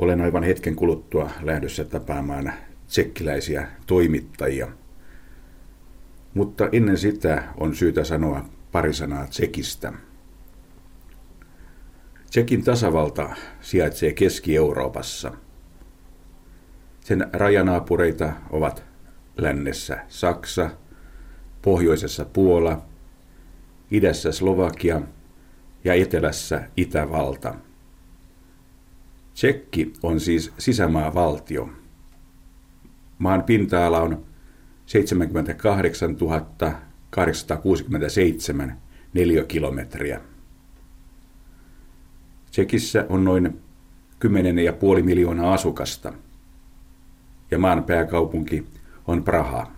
Olen aivan hetken kuluttua lähdössä tapaamaan tsekkiläisiä toimittajia. Mutta ennen sitä on syytä sanoa pari sanaa Tsekistä. Tsekin tasavalta sijaitsee Keski-Euroopassa. Sen rajanaapureita ovat lännessä Saksa, pohjoisessa Puola, idässä Slovakia ja etelässä Itävalta. Tsekki on siis sisämaavaltio. Maan pinta-ala on 78 867 neliökilometriä. Tsekissä on noin 10,5 miljoonaa asukasta ja maan pääkaupunki on Praha.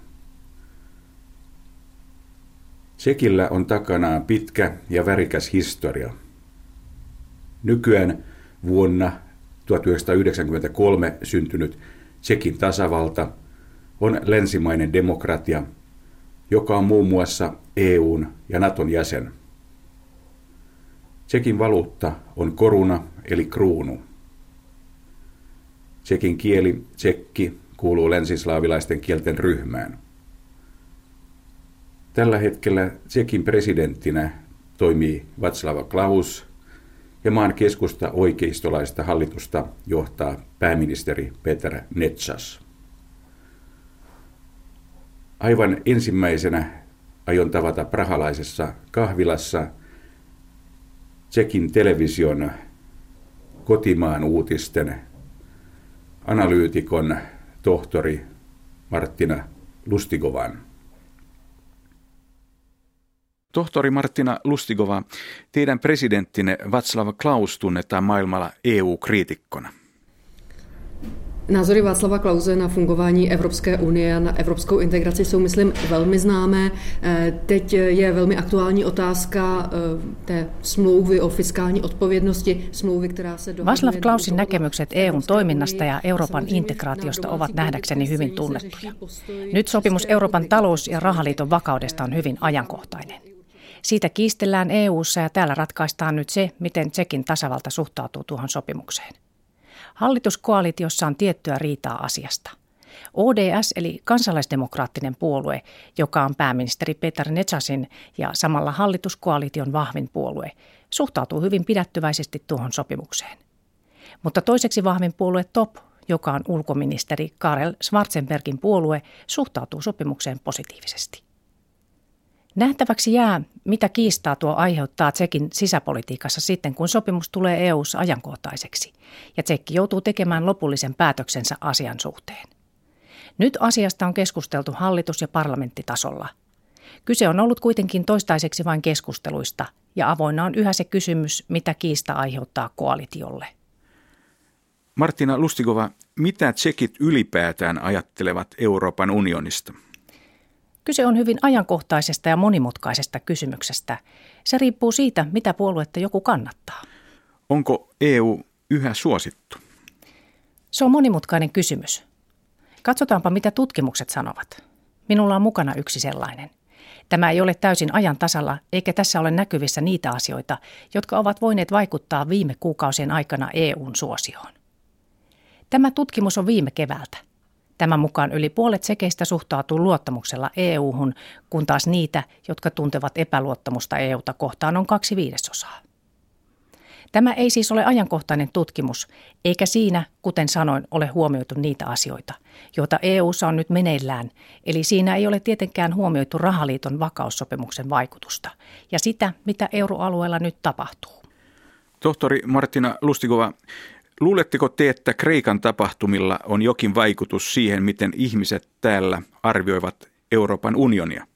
Tsekillä on takanaan pitkä ja värikäs historia. Nykyään vuonna 1993 syntynyt Tsekin tasavalta on länsimainen demokratia, joka on muun muassa EUn ja Naton jäsen. Tsekin valuutta on koruna eli kruunu. Tsekin kieli, tsekki, kuuluu länsislaavilaisten kielten ryhmään. Tällä hetkellä Tsekin presidenttinä toimii Václav Klaus ja maan keskusta oikeistolaista hallitusta johtaa pääministeri Peter Netsas. Aivan ensimmäisenä aion tavata prahalaisessa kahvilassa Tsekin television kotimaan uutisten analyytikon tohtori Martina Lustigovan. Tohtori Martina Lustigova, teidän presidenttinne Václav Klaus tunnetaan maailmalla EU-kriitikkona. Názory Václava Klauze na fungování Evropské unie a na evropskou integraci jsou, myslím, velmi známé. Eh, teď je velmi aktuální otázka eh, té smlouvy o fiskální odpovědnosti, smlouvy, která se Václav Klausin näkemykset EUn toiminnasta ja Euroopan integraatiosta ovat nähdäkseni hyvin tunnettuja. Nyt sopimus Euroopan talous- ja rahaliiton vakaudesta on hyvin ajankohtainen. Siitä kiistellään EU:ssa ja täällä ratkaistaan nyt se, miten Tsekin tasavalta suhtautuu tuohon sopimukseen. Hallituskoalitiossa on tiettyä riitaa asiasta. ODS eli kansalaisdemokraattinen puolue, joka on pääministeri Peter Netsasin ja samalla hallituskoalition vahvin puolue, suhtautuu hyvin pidättyväisesti tuohon sopimukseen. Mutta toiseksi vahvin puolue TOP, joka on ulkoministeri Karel Schwarzenbergin puolue, suhtautuu sopimukseen positiivisesti. Nähtäväksi jää, mitä kiistaa tuo aiheuttaa Tsekin sisäpolitiikassa sitten, kun sopimus tulee EU:ssa ajankohtaiseksi, ja Tsekki joutuu tekemään lopullisen päätöksensä asian suhteen. Nyt asiasta on keskusteltu hallitus- ja parlamenttitasolla. Kyse on ollut kuitenkin toistaiseksi vain keskusteluista, ja avoinna on yhä se kysymys, mitä kiista aiheuttaa koalitiolle. Martina Lustigova, mitä tsekit ylipäätään ajattelevat Euroopan unionista? Kyse on hyvin ajankohtaisesta ja monimutkaisesta kysymyksestä. Se riippuu siitä, mitä puoluetta joku kannattaa. Onko EU yhä suosittu? Se on monimutkainen kysymys. Katsotaanpa, mitä tutkimukset sanovat. Minulla on mukana yksi sellainen. Tämä ei ole täysin ajan tasalla, eikä tässä ole näkyvissä niitä asioita, jotka ovat voineet vaikuttaa viime kuukausien aikana EUn suosioon. Tämä tutkimus on viime keväältä. Tämän mukaan yli puolet sekeistä suhtautuu luottamuksella EU-hun, kun taas niitä, jotka tuntevat epäluottamusta EUta kohtaan, on kaksi viidesosaa. Tämä ei siis ole ajankohtainen tutkimus, eikä siinä, kuten sanoin, ole huomioitu niitä asioita, joita EUssa on nyt meneillään, eli siinä ei ole tietenkään huomioitu rahaliiton vakaussopimuksen vaikutusta ja sitä, mitä euroalueella nyt tapahtuu. Tohtori Martina Lustigova, Luuletteko te, että Kreikan tapahtumilla on jokin vaikutus siihen, miten ihmiset täällä arvioivat Euroopan unionia?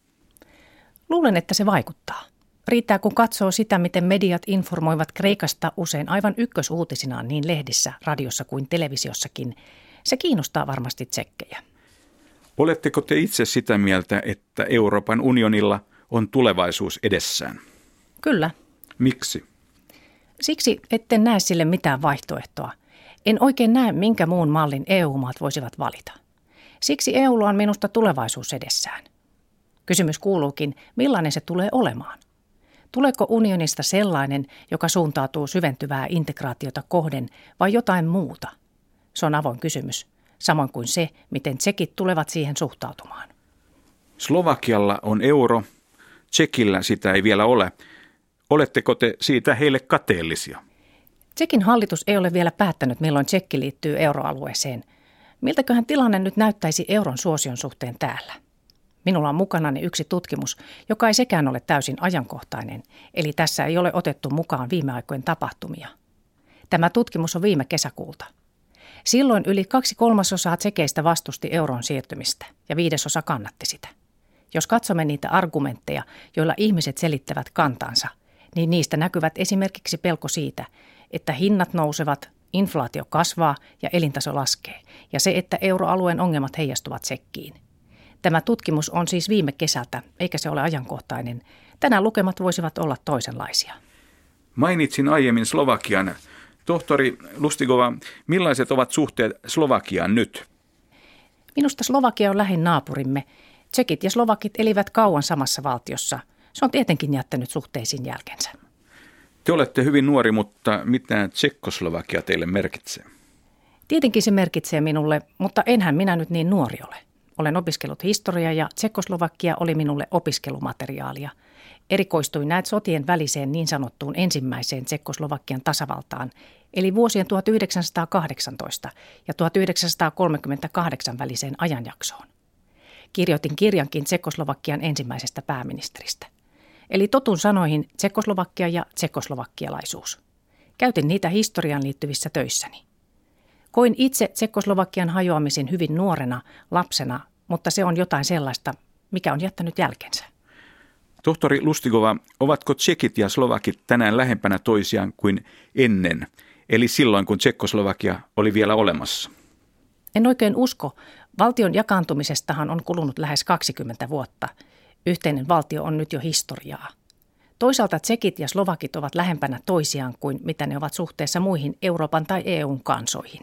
Luulen, että se vaikuttaa. Riittää, kun katsoo sitä, miten mediat informoivat Kreikasta usein aivan ykkösuutisinaan niin lehdissä, radiossa kuin televisiossakin. Se kiinnostaa varmasti tsekkejä. Oletteko te itse sitä mieltä, että Euroopan unionilla on tulevaisuus edessään? Kyllä. Miksi? Siksi etten näe sille mitään vaihtoehtoa. En oikein näe, minkä muun mallin EU-maat voisivat valita. Siksi EUlla on minusta tulevaisuus edessään. Kysymys kuuluukin, millainen se tulee olemaan. Tuleeko unionista sellainen, joka suuntautuu syventyvää integraatiota kohden vai jotain muuta? Se on avoin kysymys, samoin kuin se, miten tsekit tulevat siihen suhtautumaan. Slovakialla on euro, Tsekillä sitä ei vielä ole. Oletteko te siitä heille kateellisia? Tsekin hallitus ei ole vielä päättänyt, milloin Tsekki liittyy euroalueeseen. Miltäköhän tilanne nyt näyttäisi euron suosion suhteen täällä? Minulla on mukanani yksi tutkimus, joka ei sekään ole täysin ajankohtainen, eli tässä ei ole otettu mukaan viime aikojen tapahtumia. Tämä tutkimus on viime kesäkuulta. Silloin yli kaksi kolmasosaa tsekeistä vastusti euron siirtymistä ja viidesosa kannatti sitä. Jos katsomme niitä argumentteja, joilla ihmiset selittävät kantansa, niin niistä näkyvät esimerkiksi pelko siitä, että hinnat nousevat, inflaatio kasvaa ja elintaso laskee, ja se, että euroalueen ongelmat heijastuvat sekkiin. Tämä tutkimus on siis viime kesältä, eikä se ole ajankohtainen. Tänään lukemat voisivat olla toisenlaisia. Mainitsin aiemmin Slovakian. Tohtori Lustigova, millaiset ovat suhteet Slovakiaan nyt? Minusta Slovakia on lähin naapurimme. Tsekit ja Slovakit elivät kauan samassa valtiossa. Se on tietenkin jättänyt suhteisiin jälkensä. Te olette hyvin nuori, mutta mitä Tsekkoslovakia teille merkitsee? Tietenkin se merkitsee minulle, mutta enhän minä nyt niin nuori ole. Olen opiskellut historiaa ja Tsekkoslovakia oli minulle opiskelumateriaalia. Erikoistuin näet sotien väliseen niin sanottuun ensimmäiseen Tsekkoslovakian tasavaltaan, eli vuosien 1918 ja 1938 väliseen ajanjaksoon. Kirjoitin kirjankin Tsekkoslovakian ensimmäisestä pääministeristä. Eli totun sanoihin Tsekoslovakia ja tsekoslovakkialaisuus. Käytin niitä historiaan liittyvissä töissäni. Koin itse Tsekoslovakian hajoamisen hyvin nuorena, lapsena, mutta se on jotain sellaista, mikä on jättänyt jälkensä. Tohtori Lustigova, ovatko tsekit ja slovakit tänään lähempänä toisiaan kuin ennen, eli silloin kun Tsekkoslovakia oli vielä olemassa? En oikein usko. Valtion jakaantumisestahan on kulunut lähes 20 vuotta – Yhteinen valtio on nyt jo historiaa. Toisaalta tsekit ja slovakit ovat lähempänä toisiaan kuin mitä ne ovat suhteessa muihin Euroopan tai EUn kansoihin.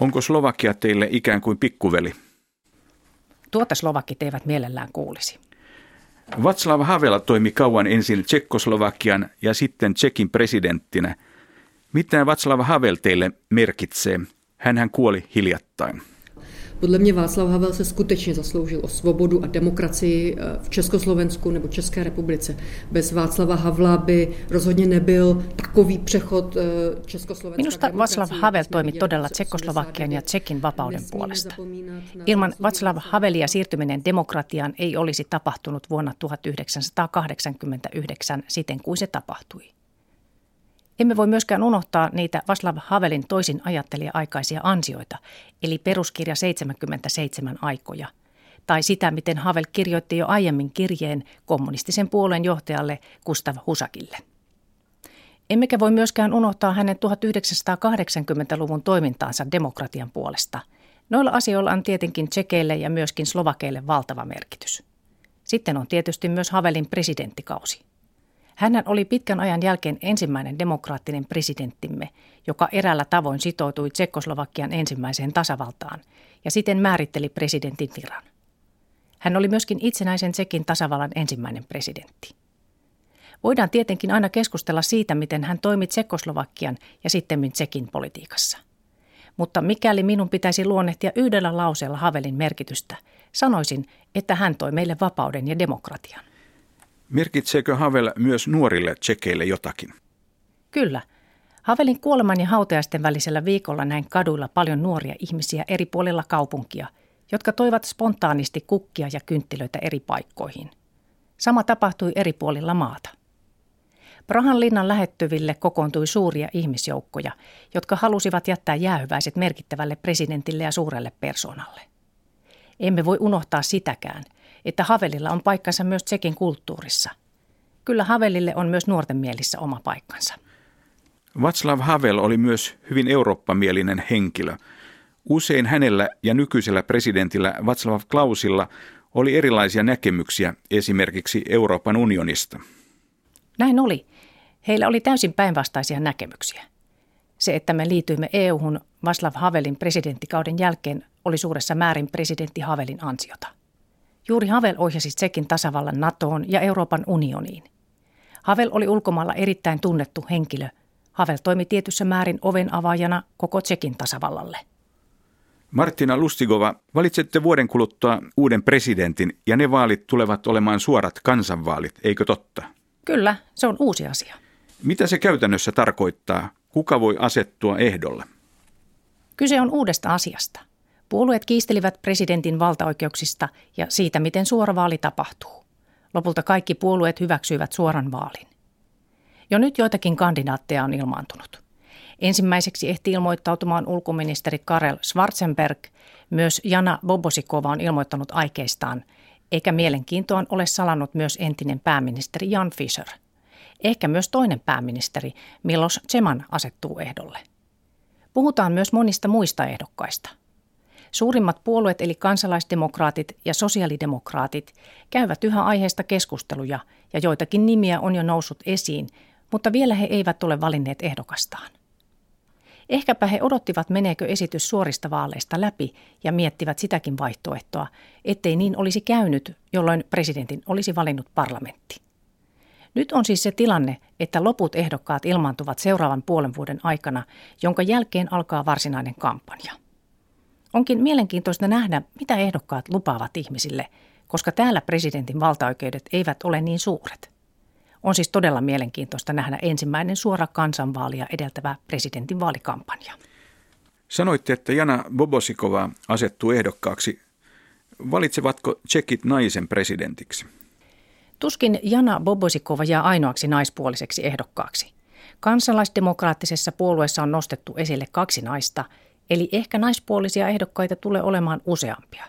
Onko Slovakia teille ikään kuin pikkuveli? Tuota slovakit eivät mielellään kuulisi. Václav Havel toimi kauan ensin Tsekkoslovakian ja sitten Tsekin presidenttinä. Mitä Václav Havel teille merkitsee? Hänhän kuoli hiljattain. Podle mě Václav Havel se skutečně zasloužil o svobodu a demokracii eh, v Československu nebo České republice. Bez Václava Havla by rozhodně nebyl takový přechod eh, Československa. Minusta Václav Havel toimi todella Tsekoslovakian ja Tsekin vapauden puolesta. Ilman Václav Havelia siirtyminen demokratiaan ei olisi tapahtunut vuonna 1989 siten kuin se tapahtui. Emme voi myöskään unohtaa niitä Vaslav Havelin toisin ajattelija-aikaisia ansioita, eli peruskirja 77 aikoja, tai sitä, miten Havel kirjoitti jo aiemmin kirjeen kommunistisen puolen johtajalle Gustav Husakille. Emmekä voi myöskään unohtaa hänen 1980-luvun toimintaansa demokratian puolesta. Noilla asioilla on tietenkin tsekeille ja myöskin slovakeille valtava merkitys. Sitten on tietysti myös Havelin presidenttikausi – hän oli pitkän ajan jälkeen ensimmäinen demokraattinen presidenttimme, joka erällä tavoin sitoutui Tsekkoslovakian ensimmäiseen tasavaltaan ja siten määritteli presidentin viran. Hän oli myöskin itsenäisen Tsekin tasavallan ensimmäinen presidentti. Voidaan tietenkin aina keskustella siitä, miten hän toimi Tsekoslovakian ja sitten Tsekin politiikassa. Mutta mikäli minun pitäisi luonnehtia yhdellä lauseella Havelin merkitystä, sanoisin, että hän toi meille vapauden ja demokratian. Merkitseekö Havel myös nuorille tsekeille jotakin? Kyllä. Havelin kuoleman ja hautajaisten välisellä viikolla näin kaduilla paljon nuoria ihmisiä eri puolilla kaupunkia, jotka toivat spontaanisti kukkia ja kynttilöitä eri paikkoihin. Sama tapahtui eri puolilla maata. Prahan linnan lähettyville kokoontui suuria ihmisjoukkoja, jotka halusivat jättää jäähyväiset merkittävälle presidentille ja suurelle persoonalle. Emme voi unohtaa sitäkään – että Havelilla on paikkansa myös Tsekin kulttuurissa. Kyllä Havelille on myös nuorten mielissä oma paikkansa. Václav Havel oli myös hyvin eurooppamielinen henkilö. Usein hänellä ja nykyisellä presidentillä Václav Klausilla oli erilaisia näkemyksiä esimerkiksi Euroopan unionista. Näin oli. Heillä oli täysin päinvastaisia näkemyksiä. Se, että me liityimme EU-hun Václav Havelin presidenttikauden jälkeen, oli suuressa määrin presidentti Havelin ansiota – Juuri Havel ohjasi Tsekin tasavallan NATOon ja Euroopan unioniin. Havel oli ulkomailla erittäin tunnettu henkilö. Havel toimi tietyssä määrin oven avaajana koko Tsekin tasavallalle. Martina Lustigova, valitsette vuoden kuluttua uuden presidentin ja ne vaalit tulevat olemaan suorat kansanvaalit, eikö totta? Kyllä, se on uusi asia. Mitä se käytännössä tarkoittaa? Kuka voi asettua ehdolle? Kyse on uudesta asiasta. Puolueet kiistelivät presidentin valtaoikeuksista ja siitä, miten suora vaali tapahtuu. Lopulta kaikki puolueet hyväksyivät suoran vaalin. Jo nyt joitakin kandidaatteja on ilmaantunut. Ensimmäiseksi ehti ilmoittautumaan ulkoministeri Karel Schwarzenberg. Myös Jana Bobosikova on ilmoittanut aikeistaan, eikä mielenkiintoa ole salannut myös entinen pääministeri Jan Fischer. Ehkä myös toinen pääministeri Milos Zeman asettuu ehdolle. Puhutaan myös monista muista ehdokkaista. Suurimmat puolueet eli kansalaisdemokraatit ja sosiaalidemokraatit käyvät yhä aiheesta keskusteluja ja joitakin nimiä on jo noussut esiin, mutta vielä he eivät ole valinneet ehdokastaan. Ehkäpä he odottivat, meneekö esitys suorista vaaleista läpi ja miettivät sitäkin vaihtoehtoa, ettei niin olisi käynyt, jolloin presidentin olisi valinnut parlamentti. Nyt on siis se tilanne, että loput ehdokkaat ilmaantuvat seuraavan puolen vuoden aikana, jonka jälkeen alkaa varsinainen kampanja. Onkin mielenkiintoista nähdä, mitä ehdokkaat lupaavat ihmisille, koska täällä presidentin valtaoikeudet eivät ole niin suuret. On siis todella mielenkiintoista nähdä ensimmäinen suora kansanvaalia edeltävä presidentin vaalikampanja. Sanoitte, että Jana Bobosikova asettuu ehdokkaaksi. Valitsevatko tsekit naisen presidentiksi? Tuskin Jana Bobosikova jää ainoaksi naispuoliseksi ehdokkaaksi. Kansalaisdemokraattisessa puolueessa on nostettu esille kaksi naista, eli ehkä naispuolisia ehdokkaita tulee olemaan useampia.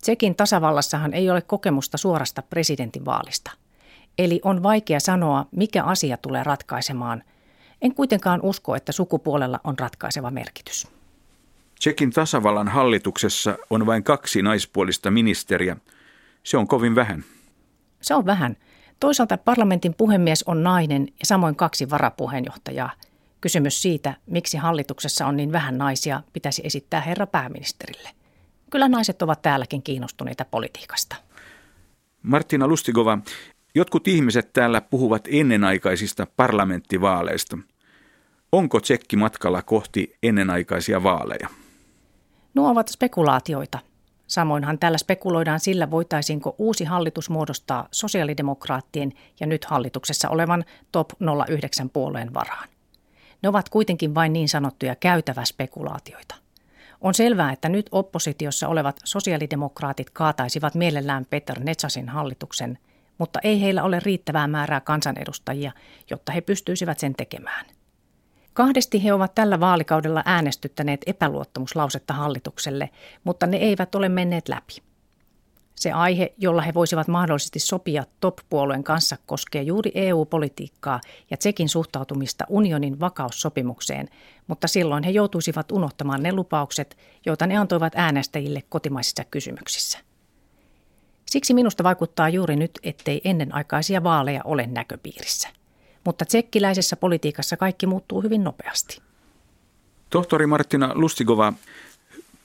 Tsekin tasavallassahan ei ole kokemusta suorasta presidentinvaalista – Eli on vaikea sanoa, mikä asia tulee ratkaisemaan. En kuitenkaan usko, että sukupuolella on ratkaiseva merkitys. Tsekin tasavallan hallituksessa on vain kaksi naispuolista ministeriä. Se on kovin vähän. Se on vähän. Toisaalta parlamentin puhemies on nainen ja samoin kaksi varapuheenjohtajaa. Kysymys siitä, miksi hallituksessa on niin vähän naisia, pitäisi esittää herra pääministerille. Kyllä naiset ovat täälläkin kiinnostuneita politiikasta. Martina Lustigova, Jotkut ihmiset täällä puhuvat ennenaikaisista parlamenttivaaleista. Onko tsekki matkalla kohti ennenaikaisia vaaleja? Nuo ovat spekulaatioita. Samoinhan täällä spekuloidaan sillä, voitaisiinko uusi hallitus muodostaa sosiaalidemokraattien ja nyt hallituksessa olevan top 09 puolueen varaan. Ne ovat kuitenkin vain niin sanottuja käytäväspekulaatioita. On selvää, että nyt oppositiossa olevat sosiaalidemokraatit kaataisivat mielellään Peter Netsasin hallituksen – mutta ei heillä ole riittävää määrää kansanedustajia, jotta he pystyisivät sen tekemään. Kahdesti he ovat tällä vaalikaudella äänestyttäneet epäluottamuslausetta hallitukselle, mutta ne eivät ole menneet läpi. Se aihe, jolla he voisivat mahdollisesti sopia top-puolueen kanssa, koskee juuri EU-politiikkaa ja Tsekin suhtautumista unionin vakaussopimukseen, mutta silloin he joutuisivat unohtamaan ne lupaukset, joita ne antoivat äänestäjille kotimaisissa kysymyksissä. Siksi minusta vaikuttaa juuri nyt, ettei ennenaikaisia vaaleja ole näköpiirissä. Mutta tsekkiläisessä politiikassa kaikki muuttuu hyvin nopeasti. Tohtori Martina Lustigova,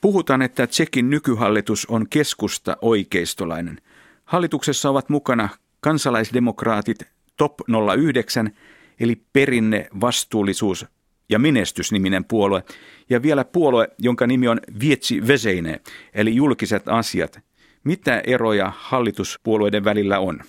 puhutaan, että Tsekin nykyhallitus on keskusta oikeistolainen. Hallituksessa ovat mukana kansalaisdemokraatit Top 09, eli perinne, vastuullisuus ja menestysniminen puolue, ja vielä puolue, jonka nimi on Vietsi Veseine, eli julkiset asiat – mitä eroja hallituspuolueiden välillä on?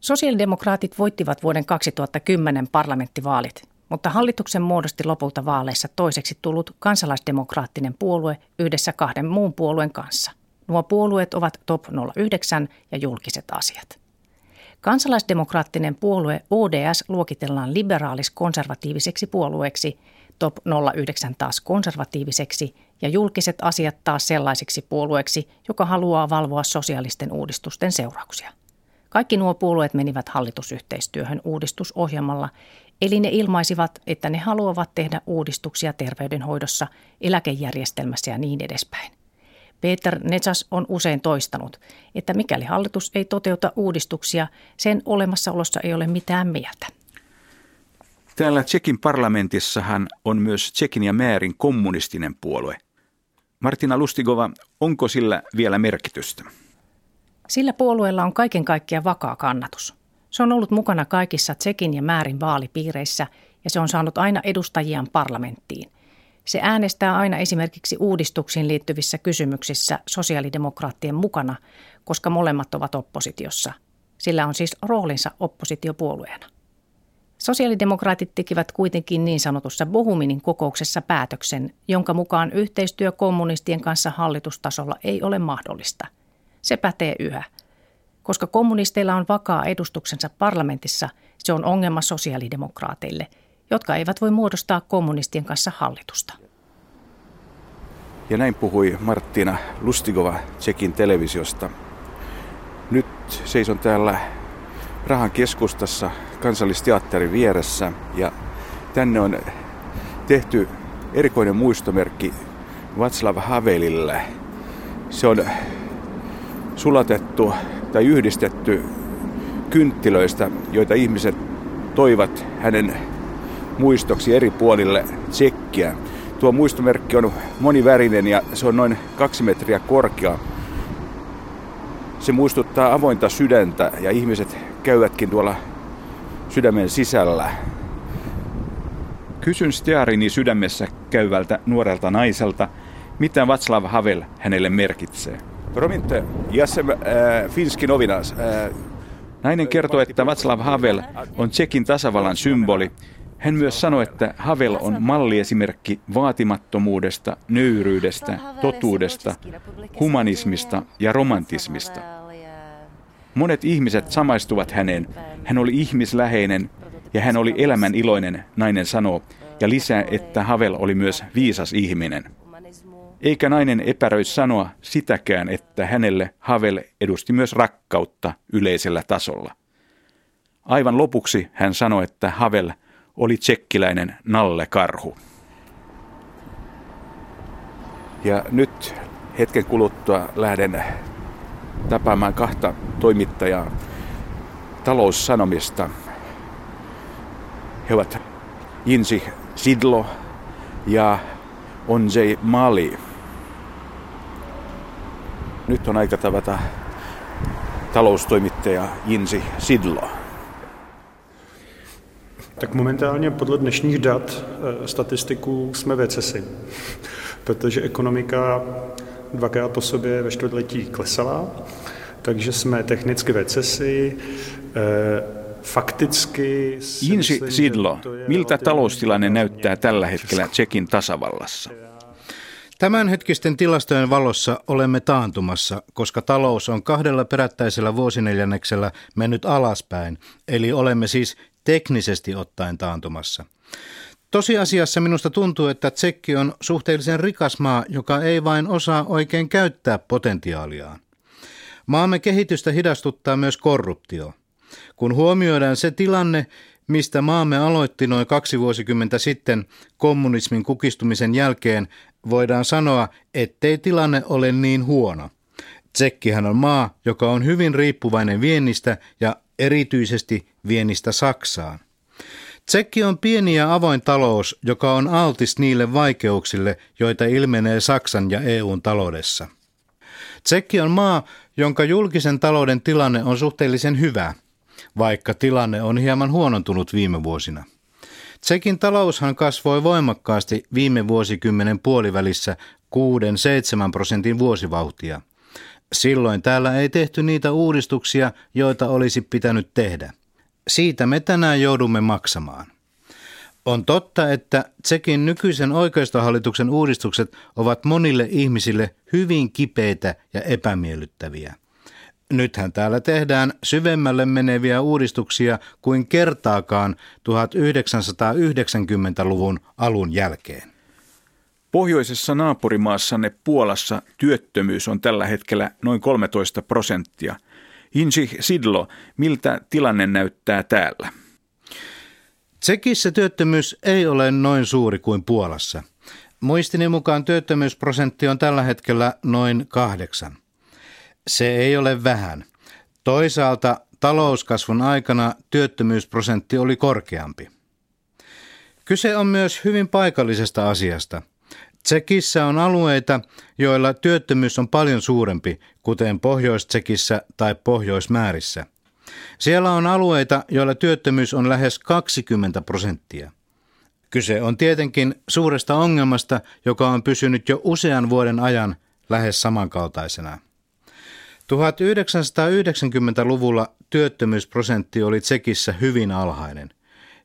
Sosiaalidemokraatit voittivat vuoden 2010 parlamenttivaalit, mutta hallituksen muodosti lopulta vaaleissa toiseksi tullut kansalaisdemokraattinen puolue yhdessä kahden muun puolueen kanssa. Nuo puolueet ovat Top 09 ja julkiset asiat. Kansalaisdemokraattinen puolue ODS luokitellaan liberaalis-konservatiiviseksi puolueeksi, Top 09 taas konservatiiviseksi ja julkiset asiat taas sellaiseksi puolueeksi, joka haluaa valvoa sosiaalisten uudistusten seurauksia. Kaikki nuo puolueet menivät hallitusyhteistyöhön uudistusohjelmalla, eli ne ilmaisivat, että ne haluavat tehdä uudistuksia terveydenhoidossa, eläkejärjestelmässä ja niin edespäin. Peter Netsas on usein toistanut, että mikäli hallitus ei toteuta uudistuksia, sen olemassaolossa ei ole mitään mieltä. Täällä Tsekin parlamentissahan on myös Tsekin ja Määrin kommunistinen puolue. Martina Lustigova, onko sillä vielä merkitystä? Sillä puolueella on kaiken kaikkiaan vakaa kannatus. Se on ollut mukana kaikissa Tsekin ja Määrin vaalipiireissä ja se on saanut aina edustajiaan parlamenttiin. Se äänestää aina esimerkiksi uudistuksiin liittyvissä kysymyksissä sosiaalidemokraattien mukana, koska molemmat ovat oppositiossa. Sillä on siis roolinsa oppositiopuolueena. Sosiaalidemokraatit tekivät kuitenkin niin sanotussa Bohuminin kokouksessa päätöksen, jonka mukaan yhteistyö kommunistien kanssa hallitustasolla ei ole mahdollista. Se pätee yhä. Koska kommunisteilla on vakaa edustuksensa parlamentissa, se on ongelma sosiaalidemokraateille, jotka eivät voi muodostaa kommunistien kanssa hallitusta. Ja näin puhui Martina Lustigova Tsekin televisiosta. Nyt seison täällä Rahan keskustassa kansallisteatterin vieressä ja tänne on tehty erikoinen muistomerkki Václav Havelille. Se on sulatettu tai yhdistetty kynttilöistä, joita ihmiset toivat hänen muistoksi eri puolille tsekkiä. Tuo muistomerkki on monivärinen ja se on noin kaksi metriä korkea. Se muistuttaa avointa sydäntä ja ihmiset käyvätkin tuolla sydämen sisällä. Kysyn Stiarini sydämessä käyvältä nuorelta naiselta, mitä Václav Havel hänelle merkitsee. Promitte, jäsen äh, finski novinas. Äh, Nainen kertoo, että Václav Havel on Tsekin tasavallan symboli. Hän myös sanoi, että Havel on malliesimerkki vaatimattomuudesta, nöyryydestä, totuudesta, humanismista ja romantismista. Monet ihmiset samaistuvat häneen. Hän oli ihmisläheinen ja hän oli elämän iloinen, nainen sanoo, ja lisää, että Havel oli myös viisas ihminen. Eikä nainen epäröi sanoa sitäkään, että hänelle Havel edusti myös rakkautta yleisellä tasolla. Aivan lopuksi hän sanoi, että Havel oli tsekkiläinen Nalle Karhu. Ja nyt hetken kuluttua lähden tapaamaan kahta toimittajaa taloussanomista. He ovat Insi Sidlo ja Onjei Mali. Nyt on aika tavata taloustoimittaja Insi Sidlo. Tak momentálně podle dnešních dat eh, statistiků jsme v recesi, protože ekonomika dvakrát po sobě ve čtvrtletí klesala, takže jsme technicky v recesi. Eh, fakticky... Insi Sidlo, miltä taloustilanne näyttää tällä hetkellä Tsekin tasavallassa? Tämänhetkisten tilastojen valossa olemme taantumassa, koska talous on kahdella perättäisellä vuosineljänneksellä mennyt alaspäin, eli olemme siis teknisesti ottaen taantumassa. Tosiasiassa minusta tuntuu, että Tsekki on suhteellisen rikas maa, joka ei vain osaa oikein käyttää potentiaaliaan. Maamme kehitystä hidastuttaa myös korruptio. Kun huomioidaan se tilanne, mistä maamme aloitti noin kaksi vuosikymmentä sitten kommunismin kukistumisen jälkeen, voidaan sanoa, ettei tilanne ole niin huono. Tsekkihän on maa, joka on hyvin riippuvainen viennistä ja erityisesti viennistä Saksaan. Tsekki on pieni ja avoin talous, joka on altis niille vaikeuksille, joita ilmenee Saksan ja EUn taloudessa. Tsekki on maa, jonka julkisen talouden tilanne on suhteellisen hyvä, vaikka tilanne on hieman huonontunut viime vuosina. Tsekin taloushan kasvoi voimakkaasti viime vuosikymmenen puolivälissä 6-7 prosentin vuosivauhtia. Silloin täällä ei tehty niitä uudistuksia, joita olisi pitänyt tehdä. Siitä me tänään joudumme maksamaan. On totta, että Tsekin nykyisen oikeistohallituksen uudistukset ovat monille ihmisille hyvin kipeitä ja epämiellyttäviä. Nythän täällä tehdään syvemmälle meneviä uudistuksia kuin kertaakaan 1990-luvun alun jälkeen. Pohjoisessa naapurimaassanne Puolassa työttömyys on tällä hetkellä noin 13 prosenttia. Insi Sidlo, miltä tilanne näyttää täällä? Tsekissä työttömyys ei ole noin suuri kuin Puolassa. Muistini mukaan työttömyysprosentti on tällä hetkellä noin kahdeksan. Se ei ole vähän. Toisaalta talouskasvun aikana työttömyysprosentti oli korkeampi. Kyse on myös hyvin paikallisesta asiasta – Tsekissä on alueita, joilla työttömyys on paljon suurempi, kuten Pohjois-Tsekissä tai Pohjoismäärissä. Siellä on alueita, joilla työttömyys on lähes 20 prosenttia. Kyse on tietenkin suuresta ongelmasta, joka on pysynyt jo usean vuoden ajan lähes samankaltaisena. 1990-luvulla työttömyysprosentti oli Tsekissä hyvin alhainen.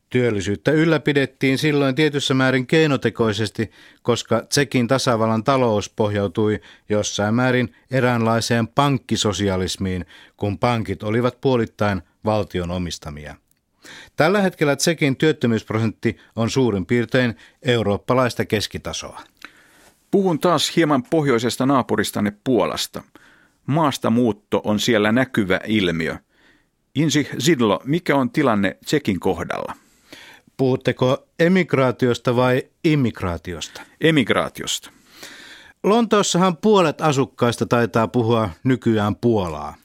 Työllisyyttä ylläpidettiin silloin tietyssä määrin keinotekoisesti, koska Tsekin tasavallan talous pohjautui jossain määrin eräänlaiseen pankkisosialismiin, kun pankit olivat puolittain valtion omistamia. Tällä hetkellä Tsekin työttömyysprosentti on suurin piirtein eurooppalaista keskitasoa. Puhun taas hieman pohjoisesta naapuristanne Puolasta. Maasta muutto on siellä näkyvä ilmiö. Insi Zidlo, mikä on tilanne Tsekin kohdalla? Puhutteko emigraatiosta vai immigraatiosta? Emigraatiosta. Lontoossahan puolet asukkaista taitaa puhua nykyään Puolaa.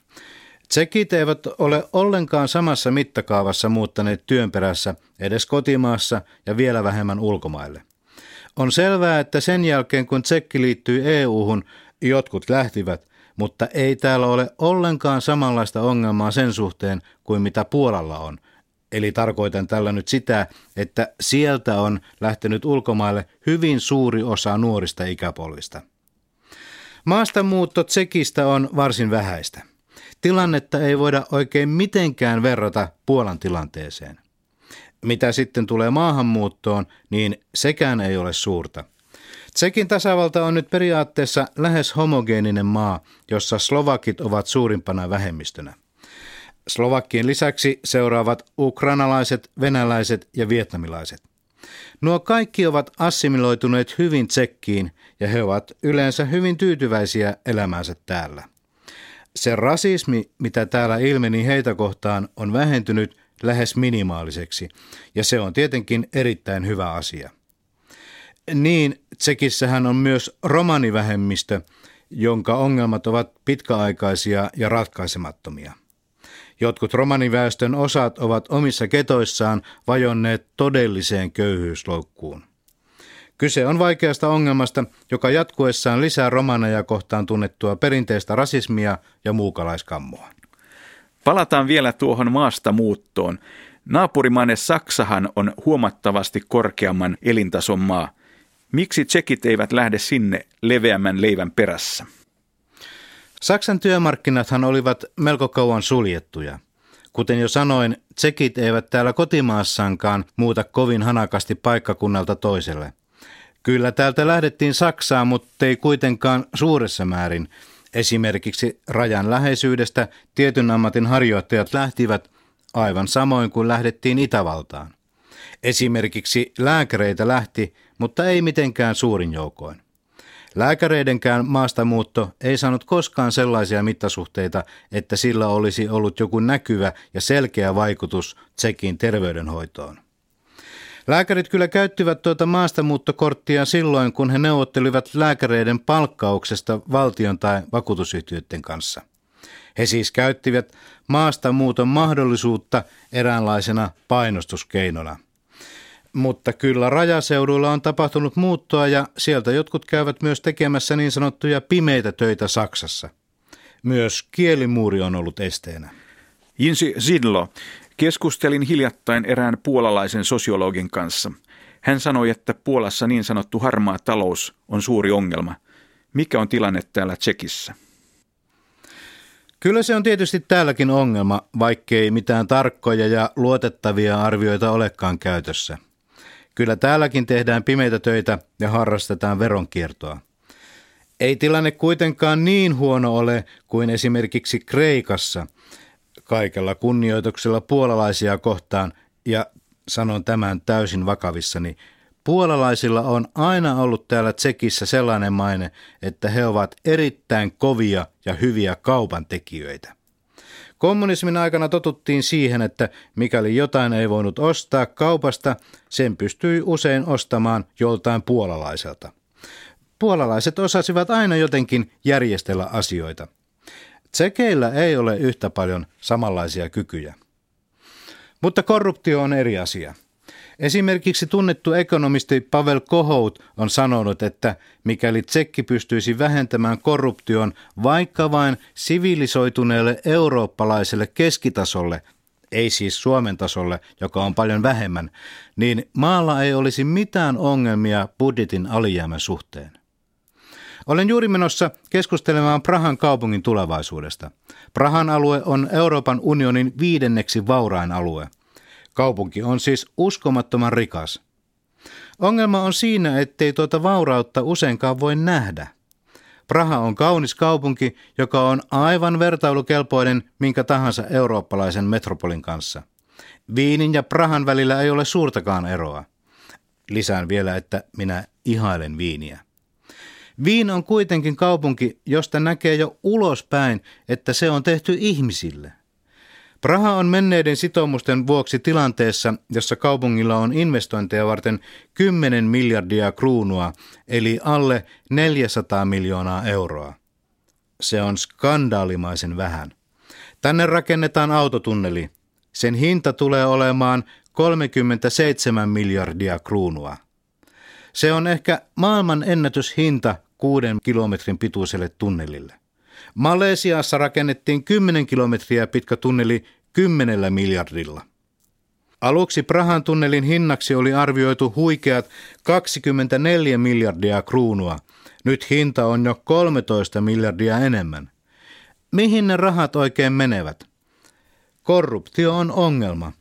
Tsekit eivät ole ollenkaan samassa mittakaavassa muuttaneet työn perässä edes kotimaassa ja vielä vähemmän ulkomaille. On selvää, että sen jälkeen kun Tsekki liittyi EU-hun, jotkut lähtivät, mutta ei täällä ole ollenkaan samanlaista ongelmaa sen suhteen kuin mitä Puolalla on. Eli tarkoitan tällä nyt sitä, että sieltä on lähtenyt ulkomaille hyvin suuri osa nuorista ikäpolvista. Maastamuutto Tsekistä on varsin vähäistä. Tilannetta ei voida oikein mitenkään verrata Puolan tilanteeseen. Mitä sitten tulee maahanmuuttoon, niin sekään ei ole suurta. Tsekin tasavalta on nyt periaatteessa lähes homogeeninen maa, jossa slovakit ovat suurimpana vähemmistönä. Slovakkien lisäksi seuraavat ukrainalaiset, venäläiset ja vietnamilaiset. Nuo kaikki ovat assimiloituneet hyvin tsekkiin ja he ovat yleensä hyvin tyytyväisiä elämäänsä täällä. Se rasismi, mitä täällä ilmeni heitä kohtaan, on vähentynyt lähes minimaaliseksi, ja se on tietenkin erittäin hyvä asia. Niin, Tsekissähän on myös romanivähemmistö, jonka ongelmat ovat pitkäaikaisia ja ratkaisemattomia. Jotkut romaniväestön osat ovat omissa ketoissaan vajonneet todelliseen köyhyysloukkuun. Kyse on vaikeasta ongelmasta, joka jatkuessaan lisää romaneja kohtaan tunnettua perinteistä rasismia ja muukalaiskammoa. Palataan vielä tuohon maasta muuttoon. Naapurimaane Saksahan on huomattavasti korkeamman elintason maa. Miksi tsekit eivät lähde sinne leveämmän leivän perässä? Saksan työmarkkinathan olivat melko kauan suljettuja. Kuten jo sanoin, tsekit eivät täällä kotimaassaankaan muuta kovin hanakasti paikkakunnalta toiselle. Kyllä täältä lähdettiin Saksaan, mutta ei kuitenkaan suuressa määrin. Esimerkiksi rajan läheisyydestä tietyn ammatin harjoittajat lähtivät aivan samoin kuin lähdettiin Itävaltaan. Esimerkiksi lääkäreitä lähti, mutta ei mitenkään suurin joukoin. Lääkäreidenkään maastamuutto ei saanut koskaan sellaisia mittasuhteita, että sillä olisi ollut joku näkyvä ja selkeä vaikutus Tsekin terveydenhoitoon. Lääkärit kyllä käyttivät tuota maastamuuttokorttia silloin, kun he neuvottelivat lääkäreiden palkkauksesta valtion tai vakuutusyhtiöiden kanssa. He siis käyttivät maastamuuton mahdollisuutta eräänlaisena painostuskeinona. Mutta kyllä rajaseuduilla on tapahtunut muuttoa ja sieltä jotkut käyvät myös tekemässä niin sanottuja pimeitä töitä Saksassa. Myös kielimuuri on ollut esteenä. Jinsi Zidlo, Keskustelin hiljattain erään puolalaisen sosiologin kanssa. Hän sanoi, että Puolassa niin sanottu harmaa talous on suuri ongelma. Mikä on tilanne täällä Tsekissä? Kyllä se on tietysti täälläkin ongelma, vaikkei mitään tarkkoja ja luotettavia arvioita olekaan käytössä. Kyllä täälläkin tehdään pimeitä töitä ja harrastetaan veronkiertoa. Ei tilanne kuitenkaan niin huono ole kuin esimerkiksi Kreikassa – kaikella kunnioituksella puolalaisia kohtaan ja sanon tämän täysin vakavissani. Puolalaisilla on aina ollut täällä Tsekissä sellainen maine, että he ovat erittäin kovia ja hyviä kaupan tekijöitä. Kommunismin aikana totuttiin siihen, että mikäli jotain ei voinut ostaa kaupasta, sen pystyi usein ostamaan joltain puolalaiselta. Puolalaiset osasivat aina jotenkin järjestellä asioita – Tsekeillä ei ole yhtä paljon samanlaisia kykyjä. Mutta korruptio on eri asia. Esimerkiksi tunnettu ekonomisti Pavel Kohout on sanonut, että mikäli tsekki pystyisi vähentämään korruption vaikka vain sivilisoituneelle eurooppalaiselle keskitasolle, ei siis Suomen tasolle, joka on paljon vähemmän, niin maalla ei olisi mitään ongelmia budjetin alijäämän suhteen. Olen juuri menossa keskustelemaan Prahan kaupungin tulevaisuudesta. Prahan alue on Euroopan unionin viidenneksi vaurain alue. Kaupunki on siis uskomattoman rikas. Ongelma on siinä, ettei tuota vaurautta useinkaan voi nähdä. Praha on kaunis kaupunki, joka on aivan vertailukelpoinen minkä tahansa eurooppalaisen metropolin kanssa. Viinin ja Prahan välillä ei ole suurtakaan eroa. Lisään vielä, että minä ihailen viiniä. Viin on kuitenkin kaupunki, josta näkee jo ulospäin, että se on tehty ihmisille. Praha on menneiden sitoumusten vuoksi tilanteessa, jossa kaupungilla on investointeja varten 10 miljardia kruunua, eli alle 400 miljoonaa euroa. Se on skandaalimaisen vähän. Tänne rakennetaan autotunneli. Sen hinta tulee olemaan 37 miljardia kruunua. Se on ehkä maailman ennätyshinta kuuden kilometrin pituiselle tunnelille. Malesiassa rakennettiin 10 kilometriä pitkä tunneli 10 miljardilla. Aluksi Prahan tunnelin hinnaksi oli arvioitu huikeat 24 miljardia kruunua. Nyt hinta on jo 13 miljardia enemmän. Mihin ne rahat oikein menevät? Korruptio on ongelma.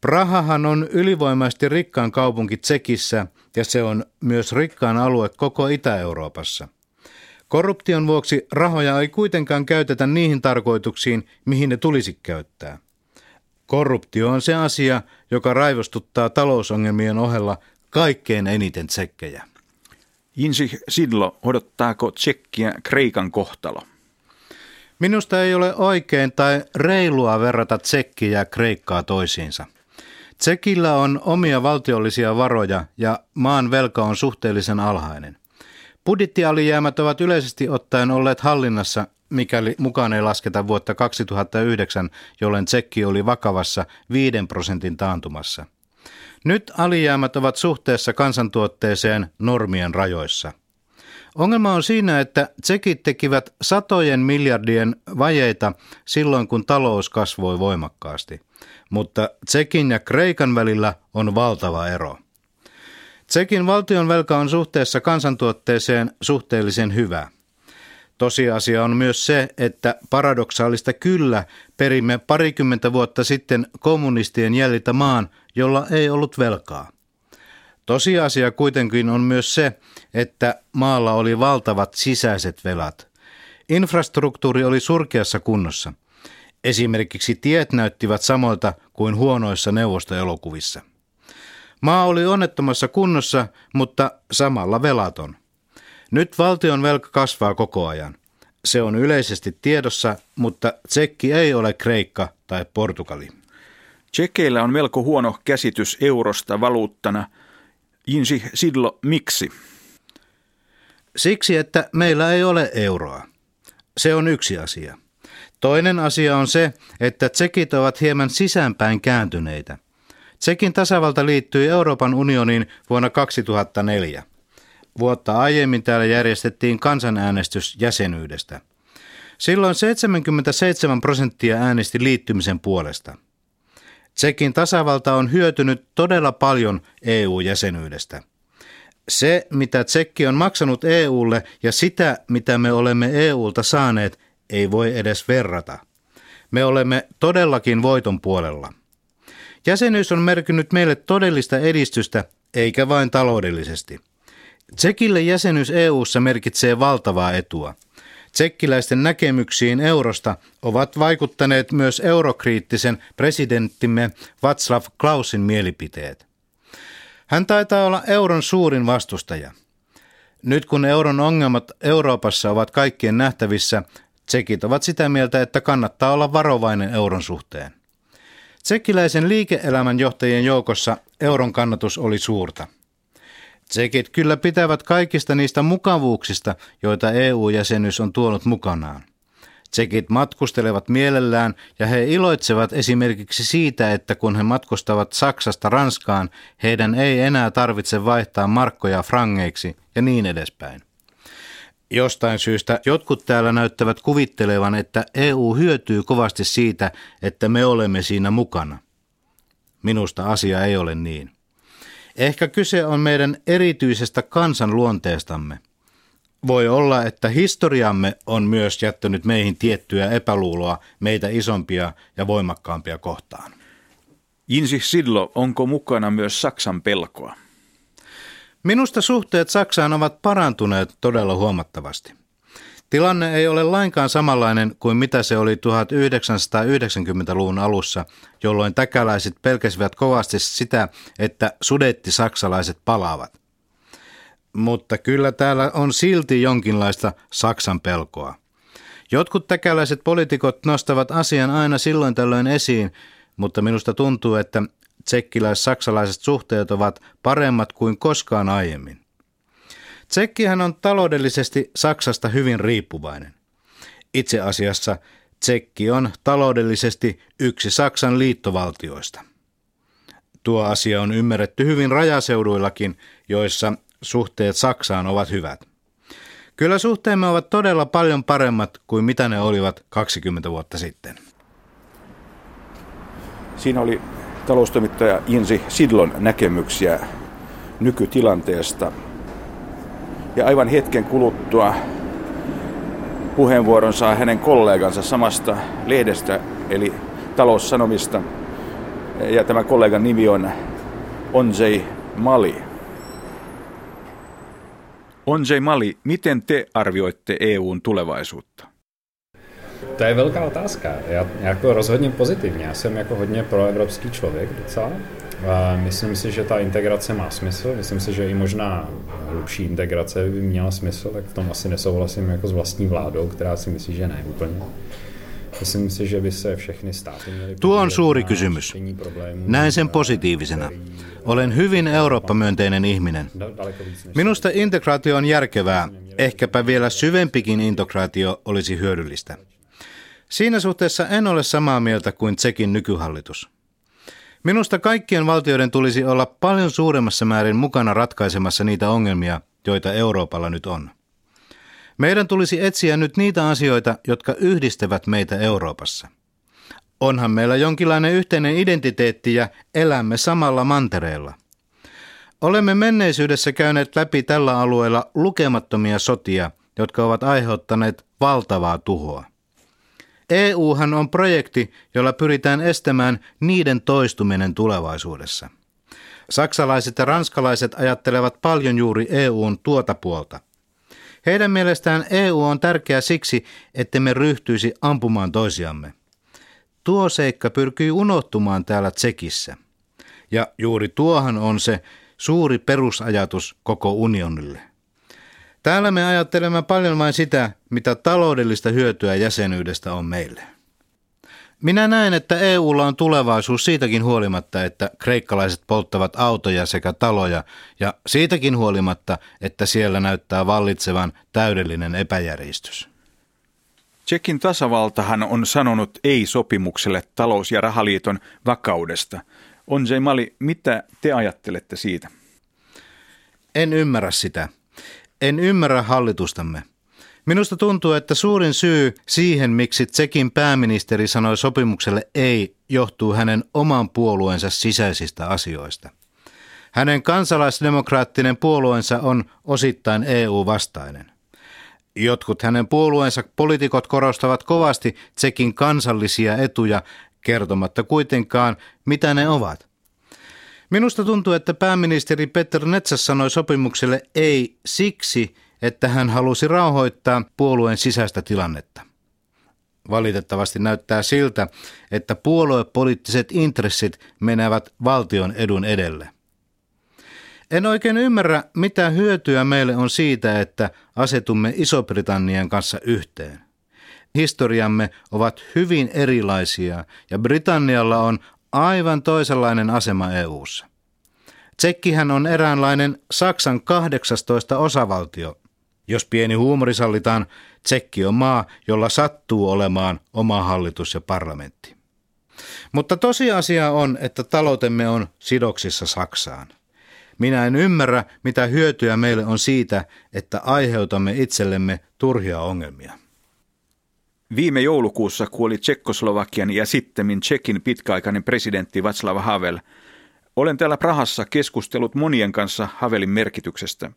Prahahan on ylivoimaisesti rikkaan kaupunki Tsekissä ja se on myös rikkaan alue koko Itä-Euroopassa. Korruption vuoksi rahoja ei kuitenkaan käytetä niihin tarkoituksiin, mihin ne tulisi käyttää. Korruptio on se asia, joka raivostuttaa talousongelmien ohella kaikkein eniten tsekkejä. Jinsi Sidlo, odottaako tsekkiä Kreikan kohtalo? Minusta ei ole oikein tai reilua verrata tsekkiä ja Kreikkaa toisiinsa. Tsekillä on omia valtiollisia varoja ja maan velka on suhteellisen alhainen. Budjettialijäämät ovat yleisesti ottaen olleet hallinnassa, mikäli mukaan ei lasketa vuotta 2009, jolloin tsekki oli vakavassa 5 prosentin taantumassa. Nyt alijäämät ovat suhteessa kansantuotteeseen normien rajoissa. Ongelma on siinä, että tsekit tekivät satojen miljardien vajeita silloin, kun talous kasvoi voimakkaasti. Mutta Tsekin ja Kreikan välillä on valtava ero. Tsekin valtion velka on suhteessa kansantuotteeseen suhteellisen hyvä. Tosiasia on myös se, että paradoksaalista kyllä perimme parikymmentä vuotta sitten kommunistien jäljiltä maan, jolla ei ollut velkaa. Tosiasia kuitenkin on myös se, että maalla oli valtavat sisäiset velat. Infrastruktuuri oli surkeassa kunnossa. Esimerkiksi tiet näyttivät samoilta kuin huonoissa neuvostoelokuvissa. Maa oli onnettomassa kunnossa, mutta samalla velaton. Nyt valtion velka kasvaa koko ajan. Se on yleisesti tiedossa, mutta Tsekki ei ole Kreikka tai Portugali. Tsekkeillä on melko huono käsitys eurosta valuuttana. Jinsi Sidlo, miksi? Siksi, että meillä ei ole euroa. Se on yksi asia. Toinen asia on se, että tsekit ovat hieman sisäänpäin kääntyneitä. Tsekin tasavalta liittyi Euroopan unioniin vuonna 2004. Vuotta aiemmin täällä järjestettiin kansanäänestys jäsenyydestä. Silloin 77 prosenttia äänesti liittymisen puolesta. Tsekin tasavalta on hyötynyt todella paljon EU-jäsenyydestä. Se, mitä Tsekki on maksanut EUlle ja sitä, mitä me olemme EUlta saaneet, ei voi edes verrata. Me olemme todellakin voiton puolella. Jäsenyys on merkinnyt meille todellista edistystä, eikä vain taloudellisesti. Tsekille jäsenyys EU:ssa merkitsee valtavaa etua. Tsekkiläisten näkemyksiin eurosta ovat vaikuttaneet myös eurokriittisen presidenttimme Václav Klausin mielipiteet. Hän taitaa olla euron suurin vastustaja. Nyt kun euron ongelmat Euroopassa ovat kaikkien nähtävissä, tsekit ovat sitä mieltä, että kannattaa olla varovainen euron suhteen. Tsekkiläisen liike-elämän johtajien joukossa euron kannatus oli suurta. Tsekit kyllä pitävät kaikista niistä mukavuuksista, joita EU-jäsenyys on tuonut mukanaan. Tsekit matkustelevat mielellään ja he iloitsevat esimerkiksi siitä, että kun he matkustavat Saksasta Ranskaan, heidän ei enää tarvitse vaihtaa markkoja frangeiksi ja niin edespäin. Jostain syystä jotkut täällä näyttävät kuvittelevan, että EU hyötyy kovasti siitä, että me olemme siinä mukana. Minusta asia ei ole niin. Ehkä kyse on meidän erityisestä kansan luonteestamme. Voi olla, että historiamme on myös jättänyt meihin tiettyä epäluuloa meitä isompia ja voimakkaampia kohtaan. Insi Sidlo, onko mukana myös Saksan pelkoa? Minusta suhteet Saksaan ovat parantuneet todella huomattavasti. Tilanne ei ole lainkaan samanlainen kuin mitä se oli 1990-luvun alussa, jolloin täkäläiset pelkäsivät kovasti sitä, että sudetti saksalaiset palaavat. Mutta kyllä täällä on silti jonkinlaista Saksan pelkoa. Jotkut täkäläiset poliitikot nostavat asian aina silloin tällöin esiin, mutta minusta tuntuu, että tsekkiläis-saksalaiset suhteet ovat paremmat kuin koskaan aiemmin. Tsekkihän on taloudellisesti Saksasta hyvin riippuvainen. Itse asiassa Tsekki on taloudellisesti yksi Saksan liittovaltioista. Tuo asia on ymmärretty hyvin rajaseuduillakin, joissa suhteet Saksaan ovat hyvät. Kyllä suhteemme ovat todella paljon paremmat kuin mitä ne olivat 20 vuotta sitten. Siinä oli taloustoimittaja Insi Sidlon näkemyksiä nykytilanteesta. Ja aivan hetken kuluttua puheenvuoron saa hänen kollegansa samasta lehdestä, eli taloussanomista. Ja tämä kollegan nimi on Onjei Mali. Onjei Mali, miten te arvioitte EUn tulevaisuutta? To je velká otázka. Já jako rozhodně pozitivně. Já jsem jako hodně proevropský člověk docela. A myslím si, že ta integrace má smysl. Myslím si, že i možná hlubší integrace by měla smysl, tak v tom asi nesouhlasím jako s vlastní vládou, která si myslí, že ne úplně. Myslím si, že by se všechny státy měly... Tuo on suuri kysymys. Näen sen positiivisena. Olen hyvin Eurooppa-myönteinen ihminen. Minusta integraatio on järkevää. Ehkäpä vielä syvempikin integraatio olisi hyödyllistä. Siinä suhteessa en ole samaa mieltä kuin Tsekin nykyhallitus. Minusta kaikkien valtioiden tulisi olla paljon suuremmassa määrin mukana ratkaisemassa niitä ongelmia, joita Euroopalla nyt on. Meidän tulisi etsiä nyt niitä asioita, jotka yhdistävät meitä Euroopassa. Onhan meillä jonkinlainen yhteinen identiteetti ja elämme samalla mantereella. Olemme menneisyydessä käyneet läpi tällä alueella lukemattomia sotia, jotka ovat aiheuttaneet valtavaa tuhoa. EUhan on projekti, jolla pyritään estämään niiden toistuminen tulevaisuudessa. Saksalaiset ja ranskalaiset ajattelevat paljon juuri EUn tuota puolta. Heidän mielestään EU on tärkeä siksi, että me ryhtyisi ampumaan toisiamme. Tuo seikka pyrkii unohtumaan täällä Tsekissä. Ja juuri tuohan on se suuri perusajatus koko unionille. Täällä me ajattelemme paljon vain sitä, mitä taloudellista hyötyä jäsenyydestä on meille. Minä näen, että EUlla on tulevaisuus siitäkin huolimatta, että kreikkalaiset polttavat autoja sekä taloja, ja siitäkin huolimatta, että siellä näyttää vallitsevan täydellinen epäjärjestys. Tsekin tasavaltahan on sanonut ei-sopimukselle talous- ja rahaliiton vakaudesta. Onjei Mali, mitä te ajattelette siitä? En ymmärrä sitä. En ymmärrä hallitustamme. Minusta tuntuu, että suurin syy siihen, miksi Tsekin pääministeri sanoi sopimukselle ei, johtuu hänen oman puolueensa sisäisistä asioista. Hänen kansalaisdemokraattinen puolueensa on osittain EU-vastainen. Jotkut hänen puolueensa poliitikot korostavat kovasti Tsekin kansallisia etuja, kertomatta kuitenkaan, mitä ne ovat – Minusta tuntuu, että pääministeri Peter Netsas sanoi sopimukselle ei siksi, että hän halusi rauhoittaa puolueen sisäistä tilannetta. Valitettavasti näyttää siltä, että puoluepoliittiset intressit menevät valtion edun edelle. En oikein ymmärrä, mitä hyötyä meille on siitä, että asetumme Iso-Britannian kanssa yhteen. Historiamme ovat hyvin erilaisia ja Britannialla on aivan toisenlainen asema EU:ssa. Tsekkihän on eräänlainen Saksan 18 osavaltio. Jos pieni huumori sallitaan, Tsekki on maa, jolla sattuu olemaan oma hallitus ja parlamentti. Mutta tosiasia on, että taloutemme on sidoksissa Saksaan. Minä en ymmärrä, mitä hyötyä meille on siitä, että aiheutamme itsellemme turhia ongelmia. Viime joulukuussa kuoli Tsekkoslovakian ja sittemmin Tsekin pitkäaikainen presidentti Václav Havel. Olen täällä Prahassa keskustellut monien kanssa Havelin merkityksestä.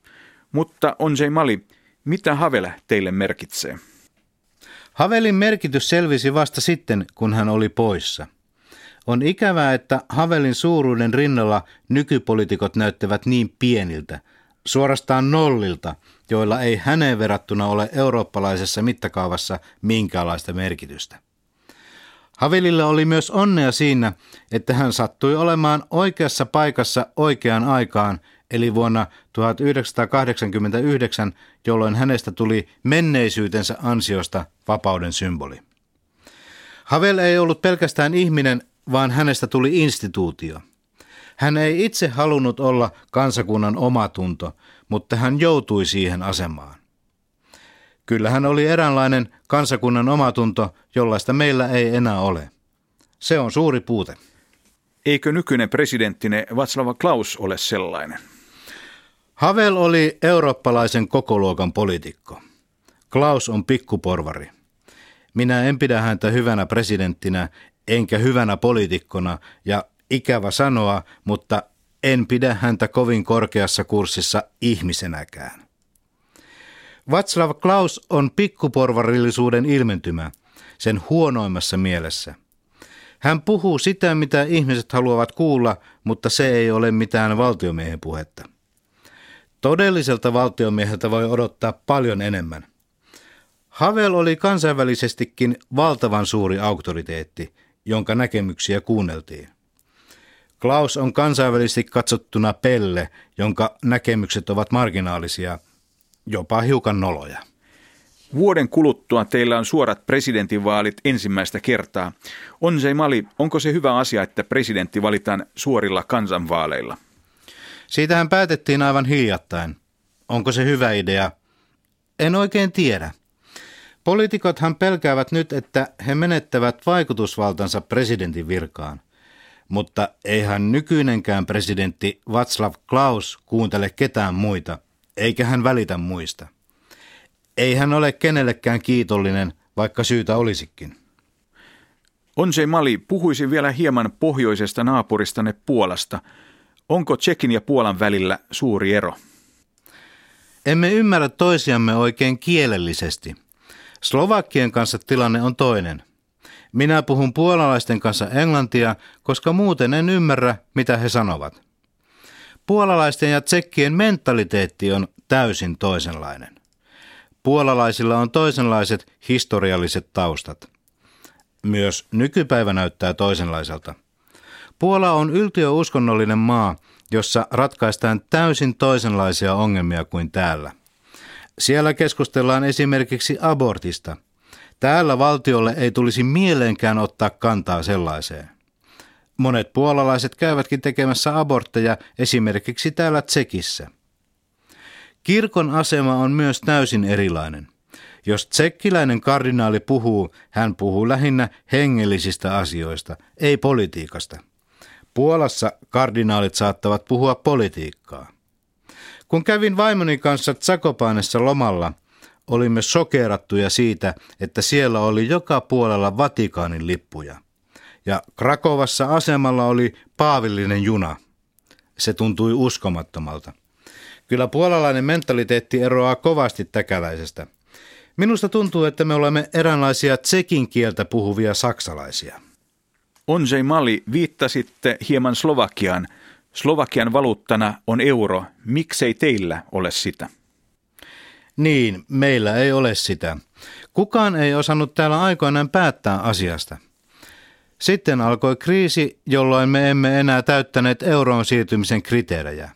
Mutta Onjei Mali, mitä Havel teille merkitsee? Havelin merkitys selvisi vasta sitten, kun hän oli poissa. On ikävää, että Havelin suuruuden rinnalla nykypolitiikot näyttävät niin pieniltä, suorastaan nollilta, joilla ei häneen verrattuna ole eurooppalaisessa mittakaavassa minkäänlaista merkitystä. Havelilla oli myös onnea siinä, että hän sattui olemaan oikeassa paikassa oikeaan aikaan, eli vuonna 1989, jolloin hänestä tuli menneisyytensä ansiosta vapauden symboli. Havel ei ollut pelkästään ihminen, vaan hänestä tuli instituutio. Hän ei itse halunnut olla kansakunnan omatunto, mutta hän joutui siihen asemaan. Kyllä hän oli eräänlainen kansakunnan omatunto, jollaista meillä ei enää ole. Se on suuri puute. Eikö nykyinen presidenttine Václav Klaus ole sellainen? Havel oli eurooppalaisen kokoluokan poliitikko. Klaus on pikkuporvari. Minä en pidä häntä hyvänä presidenttinä, enkä hyvänä poliitikkona, ja ikävä sanoa, mutta en pidä häntä kovin korkeassa kurssissa ihmisenäkään. Václav Klaus on pikkuporvarillisuuden ilmentymä, sen huonoimmassa mielessä. Hän puhuu sitä, mitä ihmiset haluavat kuulla, mutta se ei ole mitään valtiomiehen puhetta. Todelliselta valtiomieheltä voi odottaa paljon enemmän. Havel oli kansainvälisestikin valtavan suuri auktoriteetti, jonka näkemyksiä kuunneltiin. Klaus on kansainvälisesti katsottuna pelle, jonka näkemykset ovat marginaalisia, jopa hiukan noloja. Vuoden kuluttua teillä on suorat presidentinvaalit ensimmäistä kertaa. On se Mali, onko se hyvä asia, että presidentti valitaan suorilla kansanvaaleilla? Siitähän päätettiin aivan hiljattain. Onko se hyvä idea? En oikein tiedä. Poliitikothan pelkäävät nyt, että he menettävät vaikutusvaltansa presidentin virkaan. Mutta eihän nykyinenkään presidentti Václav Klaus kuuntele ketään muita, eikä hän välitä muista. Ei hän ole kenellekään kiitollinen, vaikka syytä olisikin. Onse Mali, puhuisin vielä hieman pohjoisesta naapuristanne Puolasta. Onko Tsekin ja Puolan välillä suuri ero? Emme ymmärrä toisiamme oikein kielellisesti. Slovakkien kanssa tilanne on toinen. Minä puhun puolalaisten kanssa englantia, koska muuten en ymmärrä, mitä he sanovat. Puolalaisten ja tsekkien mentaliteetti on täysin toisenlainen. Puolalaisilla on toisenlaiset historialliset taustat. Myös nykypäivä näyttää toisenlaiselta. Puola on yltiöuskonnollinen maa, jossa ratkaistaan täysin toisenlaisia ongelmia kuin täällä. Siellä keskustellaan esimerkiksi abortista – Täällä valtiolle ei tulisi mieleenkään ottaa kantaa sellaiseen. Monet puolalaiset käyvätkin tekemässä abortteja esimerkiksi täällä Tsekissä. Kirkon asema on myös täysin erilainen. Jos tsekkiläinen kardinaali puhuu, hän puhuu lähinnä hengellisistä asioista, ei politiikasta. Puolassa kardinaalit saattavat puhua politiikkaa. Kun kävin vaimoni kanssa Tsakopaanessa lomalla – olimme sokerattuja siitä, että siellä oli joka puolella Vatikaanin lippuja. Ja Krakovassa asemalla oli paavillinen juna. Se tuntui uskomattomalta. Kyllä puolalainen mentaliteetti eroaa kovasti täkäläisestä. Minusta tuntuu, että me olemme eräänlaisia tsekin kieltä puhuvia saksalaisia. Onjei Mali, viittasitte hieman Slovakiaan. Slovakian valuuttana on euro. Miksei teillä ole sitä? Niin, meillä ei ole sitä. Kukaan ei osannut täällä aikoinaan päättää asiasta. Sitten alkoi kriisi, jolloin me emme enää täyttäneet euroon siirtymisen kriteerejä.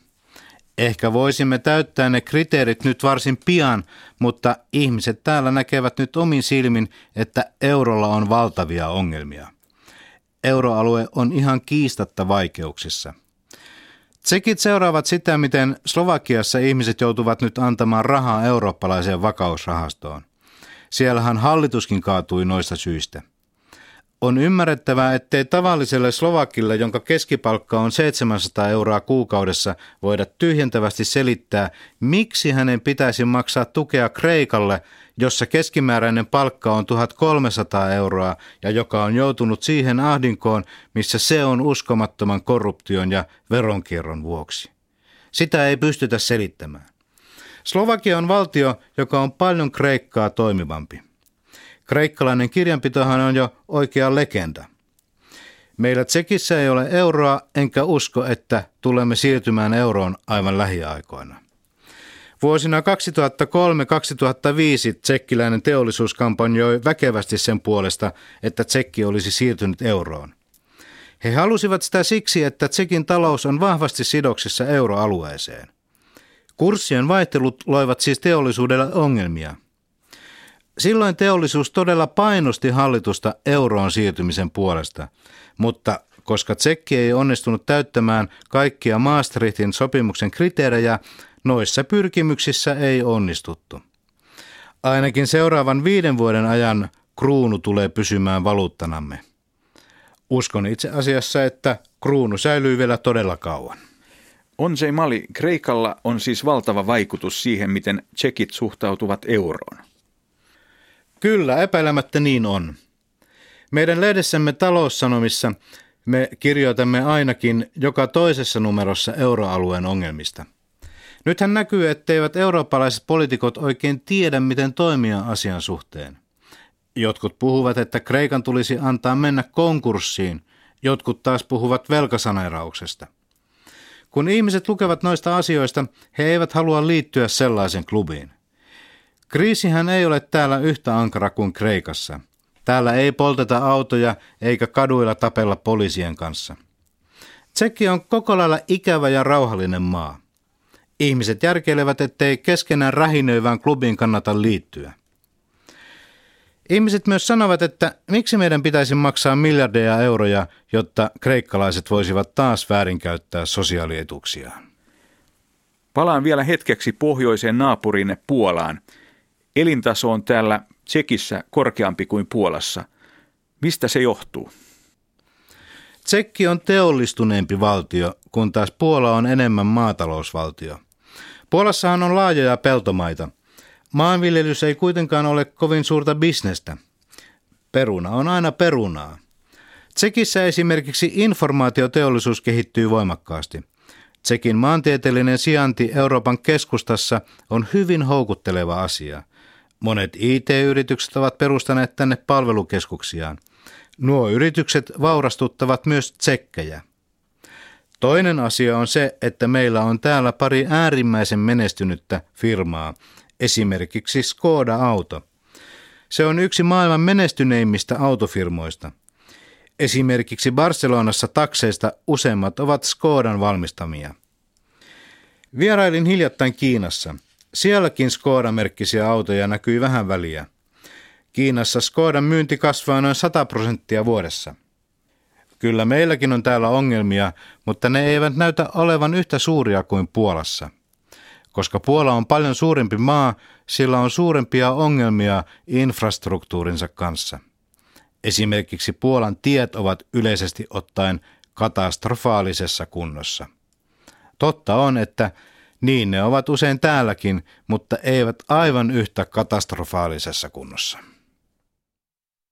Ehkä voisimme täyttää ne kriteerit nyt varsin pian, mutta ihmiset täällä näkevät nyt omin silmin, että eurolla on valtavia ongelmia. Euroalue on ihan kiistatta vaikeuksissa. Tsekit seuraavat sitä, miten Slovakiassa ihmiset joutuvat nyt antamaan rahaa eurooppalaiseen vakausrahastoon. Siellähän hallituskin kaatui noista syistä. On ymmärrettävää, ettei tavalliselle Slovakille, jonka keskipalkka on 700 euroa kuukaudessa, voida tyhjentävästi selittää, miksi hänen pitäisi maksaa tukea Kreikalle, jossa keskimääräinen palkka on 1300 euroa ja joka on joutunut siihen ahdinkoon, missä se on uskomattoman korruption ja veronkierron vuoksi. Sitä ei pystytä selittämään. Slovakia on valtio, joka on paljon Kreikkaa toimivampi. Kreikkalainen kirjanpitohan on jo oikea legenda. Meillä Tsekissä ei ole euroa, enkä usko, että tulemme siirtymään euroon aivan lähiaikoina. Vuosina 2003-2005 tsekkiläinen teollisuus kampanjoi väkevästi sen puolesta, että tsekki olisi siirtynyt euroon. He halusivat sitä siksi, että tsekin talous on vahvasti sidoksissa euroalueeseen. Kurssien vaihtelut loivat siis teollisuudelle ongelmia – Silloin teollisuus todella painosti hallitusta euroon siirtymisen puolesta, mutta koska Tsekki ei onnistunut täyttämään kaikkia Maastrichtin sopimuksen kriteerejä, noissa pyrkimyksissä ei onnistuttu. Ainakin seuraavan viiden vuoden ajan kruunu tulee pysymään valuuttanamme. Uskon itse asiassa, että kruunu säilyy vielä todella kauan. On se Mali, Kreikalla on siis valtava vaikutus siihen, miten tsekit suhtautuvat euroon. Kyllä, epäilemättä niin on. Meidän lehdessämme taloussanomissa me kirjoitamme ainakin joka toisessa numerossa euroalueen ongelmista. Nythän näkyy, etteivät eurooppalaiset poliitikot oikein tiedä, miten toimia asian suhteen. Jotkut puhuvat, että Kreikan tulisi antaa mennä konkurssiin, jotkut taas puhuvat velkasaneerauksesta. Kun ihmiset lukevat noista asioista, he eivät halua liittyä sellaisen klubiin. Kriisihän ei ole täällä yhtä ankara kuin Kreikassa. Täällä ei polteta autoja eikä kaduilla tapella poliisien kanssa. Tsekki on koko lailla ikävä ja rauhallinen maa. Ihmiset järkeilevät, ettei keskenään rähinöivään klubiin kannata liittyä. Ihmiset myös sanovat, että miksi meidän pitäisi maksaa miljardeja euroja, jotta kreikkalaiset voisivat taas väärinkäyttää sosiaalietuuksiaan. Palaan vielä hetkeksi pohjoiseen naapurinne Puolaan – Elintaso on täällä Tsekissä korkeampi kuin Puolassa. Mistä se johtuu? Tsekki on teollistuneempi valtio, kun taas Puola on enemmän maatalousvaltio. Puolassahan on laajoja peltomaita. Maanviljelys ei kuitenkaan ole kovin suurta bisnestä. Peruna on aina perunaa. Tsekissä esimerkiksi informaatioteollisuus kehittyy voimakkaasti. Tsekin maantieteellinen sijainti Euroopan keskustassa on hyvin houkutteleva asia. Monet IT-yritykset ovat perustaneet tänne palvelukeskuksiaan. Nuo yritykset vaurastuttavat myös tsekkejä. Toinen asia on se, että meillä on täällä pari äärimmäisen menestynyttä firmaa, esimerkiksi Skoda Auto. Se on yksi maailman menestyneimmistä autofirmoista. Esimerkiksi Barcelonassa takseista useimmat ovat Skodan valmistamia. Vierailin hiljattain Kiinassa – Sielläkin Skoda-merkkisiä autoja näkyi vähän väliä. Kiinassa Skodan myynti kasvaa noin 100 prosenttia vuodessa. Kyllä meilläkin on täällä ongelmia, mutta ne eivät näytä olevan yhtä suuria kuin Puolassa. Koska Puola on paljon suurempi maa, sillä on suurempia ongelmia infrastruktuurinsa kanssa. Esimerkiksi Puolan tiet ovat yleisesti ottaen katastrofaalisessa kunnossa. Totta on, että niin ne ovat usein täälläkin, mutta eivät aivan yhtä katastrofaalisessa kunnossa.